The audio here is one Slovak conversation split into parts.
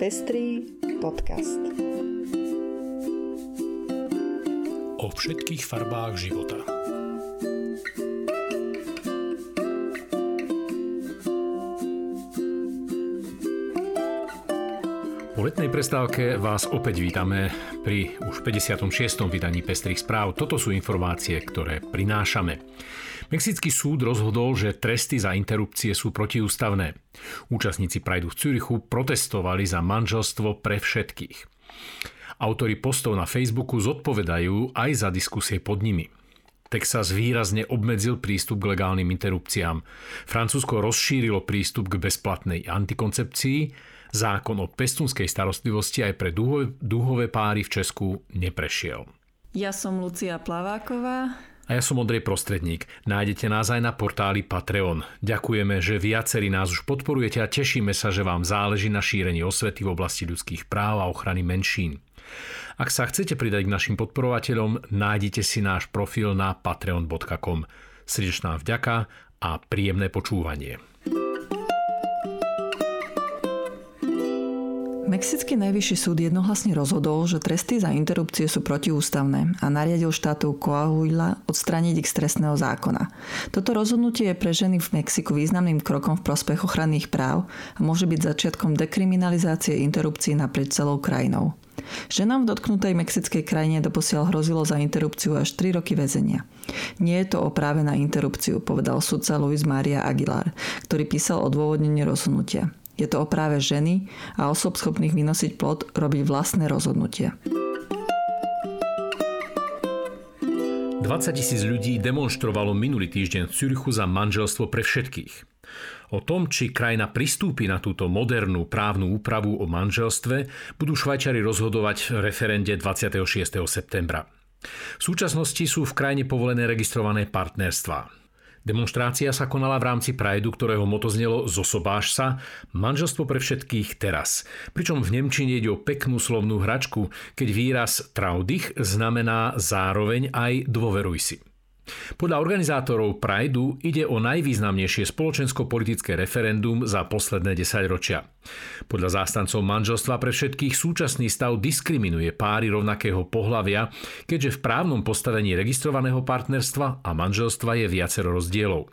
Pestrý podcast. O všetkých farbách života. Po letnej prestávke vás opäť vítame pri už 56. vydaní Pestrých správ. Toto sú informácie, ktoré prinášame. Mexický súd rozhodol, že tresty za interrupcie sú protiústavné. Účastníci Prajdu v Cürichu protestovali za manželstvo pre všetkých. Autori postov na Facebooku zodpovedajú aj za diskusie pod nimi. Texas výrazne obmedzil prístup k legálnym interrupciám. Francúzsko rozšírilo prístup k bezplatnej antikoncepcii, zákon o pestunskej starostlivosti aj pre dúhové páry v Česku neprešiel. Ja som Lucia Plaváková. A ja som Ondrej Prostredník. Nájdete nás aj na portáli Patreon. Ďakujeme, že viacerí nás už podporujete a tešíme sa, že vám záleží na šírení osvety v oblasti ľudských práv a ochrany menšín. Ak sa chcete pridať k našim podporovateľom, nájdete si náš profil na patreon.com. Srdečná vďaka a príjemné počúvanie. Mexický najvyšší súd jednohlasne rozhodol, že tresty za interrupcie sú protiústavné a nariadil štátu Coahuila odstrániť ich z trestného zákona. Toto rozhodnutie je pre ženy v Mexiku významným krokom v prospech ochranných práv a môže byť začiatkom dekriminalizácie interrupcií naprieč celou krajinou. Ženám v dotknutej mexickej krajine doposiaľ hrozilo za interrupciu až 3 roky väzenia. Nie je to o práve na interrupciu, povedal sudca Luis Maria Aguilar, ktorý písal odôvodnenie rozhodnutia. Je to o práve ženy a osob schopných vynosiť plod robiť vlastné rozhodnutie. 20 tisíc ľudí demonstrovalo minulý týždeň v Cürichu za manželstvo pre všetkých. O tom, či krajina pristúpi na túto modernú právnu úpravu o manželstve, budú Švajčari rozhodovať v referende 26. septembra. V súčasnosti sú v krajine povolené registrované partnerstvá. Demonstrácia sa konala v rámci Prideu, ktorého moto znelo Zosobáš sa, manželstvo pre všetkých teraz. Pričom v Nemčine ide o peknú slovnú hračku, keď výraz Traudich znamená zároveň aj dôveruj si. Podľa organizátorov Prideu ide o najvýznamnejšie spoločensko-politické referendum za posledné 10 ročia. Podľa zástancov manželstva pre všetkých súčasný stav diskriminuje páry rovnakého pohlavia, keďže v právnom postavení registrovaného partnerstva a manželstva je viacero rozdielov.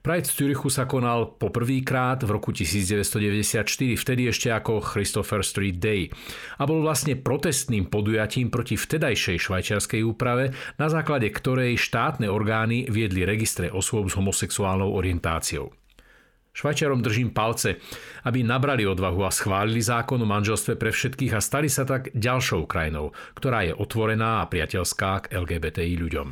Pride v Zürichu sa konal poprvýkrát v roku 1994, vtedy ešte ako Christopher Street Day a bol vlastne protestným podujatím proti vtedajšej švajčiarskej úprave, na základe ktorej štátne orgány viedli registre osôb s homosexuálnou orientáciou. Švajčiarom držím palce, aby nabrali odvahu a schválili zákon o manželstve pre všetkých a stali sa tak ďalšou krajinou, ktorá je otvorená a priateľská k LGBTI ľuďom.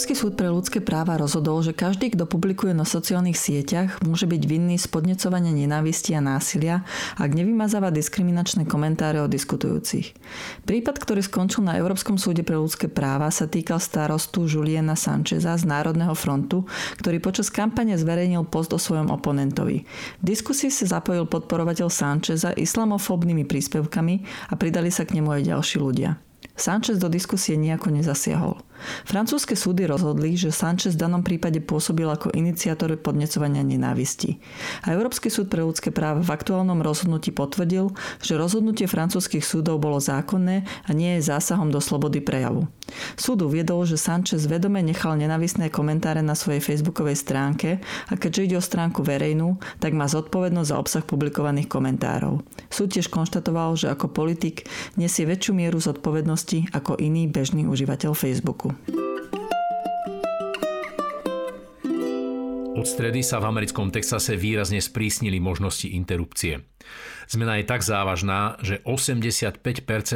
Európsky súd pre ľudské práva rozhodol, že každý, kto publikuje na sociálnych sieťach, môže byť vinný z podnecovania nenávisti a násilia, ak nevymazáva diskriminačné komentáre o diskutujúcich. Prípad, ktorý skončil na Európskom súde pre ľudské práva, sa týkal starostu Juliana Sancheza z Národného frontu, ktorý počas kampane zverejnil post o svojom oponentovi. V diskusii sa zapojil podporovateľ Sancheza islamofóbnymi príspevkami a pridali sa k nemu aj ďalší ľudia. Sanchez do diskusie nejako nezasiahol. Francúzske súdy rozhodli, že Sanchez v danom prípade pôsobil ako iniciátor podnecovania nenávisti. A Európsky súd pre ľudské práva v aktuálnom rozhodnutí potvrdil, že rozhodnutie francúzskych súdov bolo zákonné a nie je zásahom do slobody prejavu. Súd uviedol, že Sanchez vedome nechal nenávisné komentáre na svojej facebookovej stránke a keďže ide o stránku verejnú, tak má zodpovednosť za obsah publikovaných komentárov. Súd tiež konštatoval, že ako politik nesie väčšiu mieru zodpovednosti ako iný bežný užívateľ Facebooku. Od stredy sa v americkom Texase výrazne sprísnili možnosti interrupcie. Zmena je tak závažná, že 85%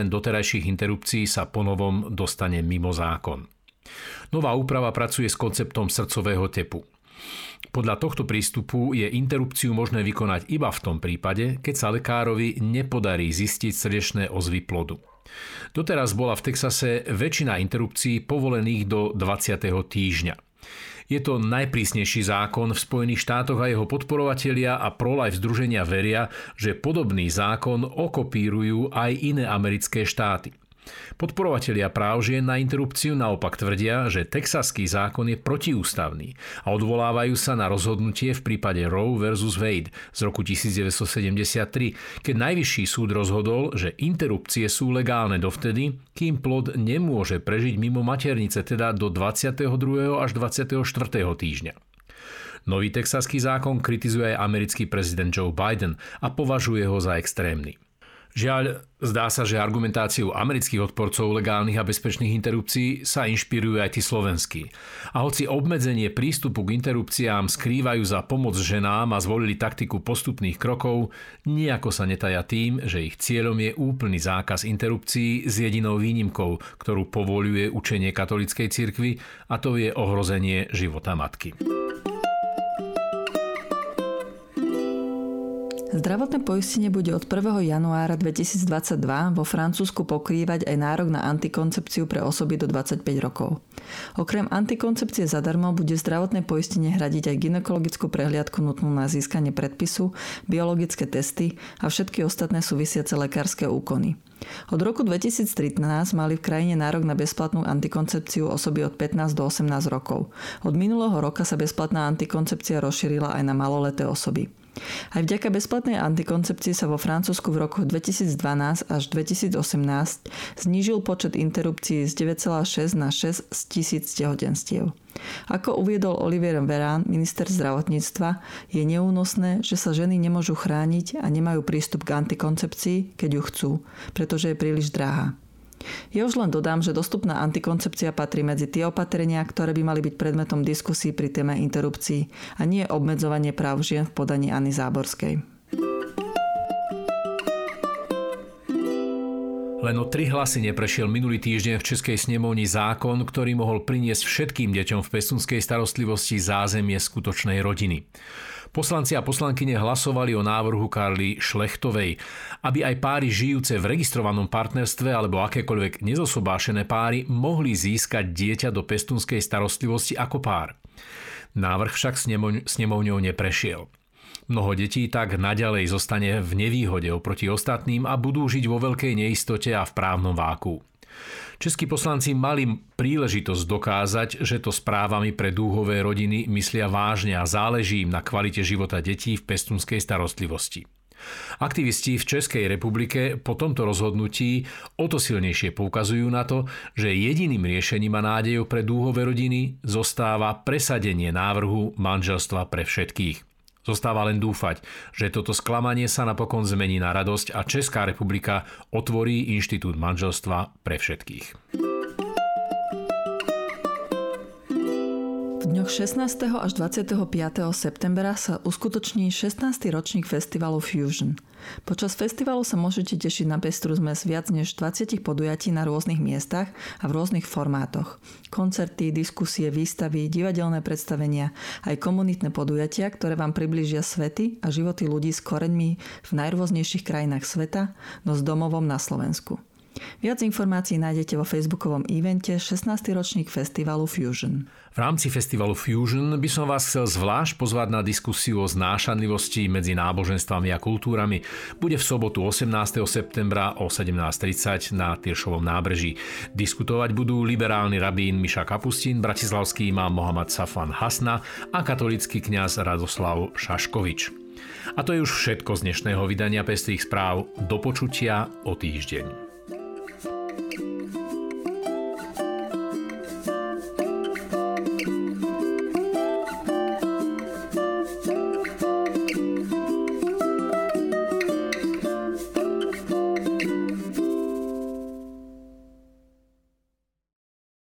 doterajších interrupcií sa ponovom dostane mimo zákon. Nová úprava pracuje s konceptom srdcového tepu. Podľa tohto prístupu je interrupciu možné vykonať iba v tom prípade, keď sa lekárovi nepodarí zistiť srdečné ozvy plodu. Doteraz bola v Texase väčšina interrupcií povolených do 20. týždňa. Je to najprísnejší zákon v Spojených štátoch a jeho podporovatelia a pro-life združenia veria, že podobný zákon okopírujú aj iné americké štáty. Podporovatelia práv žien na interrupciu naopak tvrdia, že texaský zákon je protiústavný a odvolávajú sa na rozhodnutie v prípade Roe vs. Wade z roku 1973, keď najvyšší súd rozhodol, že interrupcie sú legálne dovtedy, kým plod nemôže prežiť mimo maternice, teda do 22. až 24. týždňa. Nový texaský zákon kritizuje aj americký prezident Joe Biden a považuje ho za extrémny. Žiaľ, zdá sa, že argumentáciu amerických odporcov legálnych a bezpečných interrupcií sa inšpirujú aj tí slovenskí. A hoci obmedzenie prístupu k interrupciám skrývajú za pomoc ženám a zvolili taktiku postupných krokov, nejako sa netaja tým, že ich cieľom je úplný zákaz interrupcií s jedinou výnimkou, ktorú povoluje učenie katolíckej cirkvi, a to je ohrozenie života matky. Zdravotné poistenie bude od 1. januára 2022 vo Francúzsku pokrývať aj nárok na antikoncepciu pre osoby do 25 rokov. Okrem antikoncepcie zadarmo bude zdravotné poistenie hradiť aj ginekologickú prehliadku nutnú na získanie predpisu, biologické testy a všetky ostatné súvisiace lekárske úkony. Od roku 2013 mali v krajine nárok na bezplatnú antikoncepciu osoby od 15 do 18 rokov. Od minulého roka sa bezplatná antikoncepcia rozšírila aj na maloleté osoby. Aj vďaka bezplatnej antikoncepcii sa vo Francúzsku v roku 2012 až 2018 znížil počet interrupcií z 9,6 na 6 z tisíc tehotenstiev. Ako uviedol Olivier Verán, minister zdravotníctva, je neúnosné, že sa ženy nemôžu chrániť a nemajú prístup k antikoncepcii, keď ju chcú, pretože je príliš drahá. Ja už len dodám, že dostupná antikoncepcia patrí medzi tie opatrenia, ktoré by mali byť predmetom diskusí pri téme interrupcií a nie obmedzovanie práv žien v podaníAny Záborskej. Len o tri hlasy neprešiel minulý týždeň v Českej snemovni zákon, ktorý mohol priniesť všetkým deťom v pestunskej starostlivosti zázemie skutočnej rodiny. Poslanci a poslankyne hlasovali o návrhu Karly Šlechtovej, aby aj páry žijúce v registrovanom partnerstve alebo akékoľvek nezosobášené páry mohli získať dieťa do pestunskej starostlivosti ako pár. Návrh však snemovňou neprešiel. Mnoho detí tak naďalej zostane v nevýhode oproti ostatným a budú žiť vo veľkej neistote a v právnom váku. Českí poslanci mali príležitosť dokázať, že to správami pre dúhové rodiny myslia vážne a záleží im na kvalite života detí v pestunskej starostlivosti. Aktivisti v Českej republike po tomto rozhodnutí o to silnejšie poukazujú na to, že jediným riešením a nádejou pre dúhové rodiny zostáva presadenie návrhu manželstva pre všetkých. Zostáva len dúfať, že toto sklamanie sa napokon zmení na radosť a Česká republika otvorí inštitút manželstva pre všetkých. Dňoch 16. až 25. septembra sa uskutoční 16. ročník festivalu Fusion. Počas festivalu sa môžete tešiť na pestru zmes viac než 20 podujatí na rôznych miestach a v rôznych formátoch. Koncerty, diskusie, výstavy, divadelné predstavenia, aj komunitné podujatia, ktoré vám približia svety a životy ľudí s koreňmi v najrôznejších krajinách sveta, no s domovom na Slovensku. Viac informácií nájdete vo facebookovom evente 16. ročník festivalu Fusion. V rámci festivalu Fusion by som vás chcel zvlášť pozvať na diskusiu o znášanlivosti medzi náboženstvami a kultúrami. Bude v sobotu 18. septembra o 17.30 na Tyršovom nábreží. Diskutovať budú liberálny rabín Miša Kapustín, bratislavský imám Mohamed Safan Hasna a katolický kňaz Radoslav Šaškovič. A to je už všetko z dnešného vydania Pestrých správ. Do počutia o týždeň.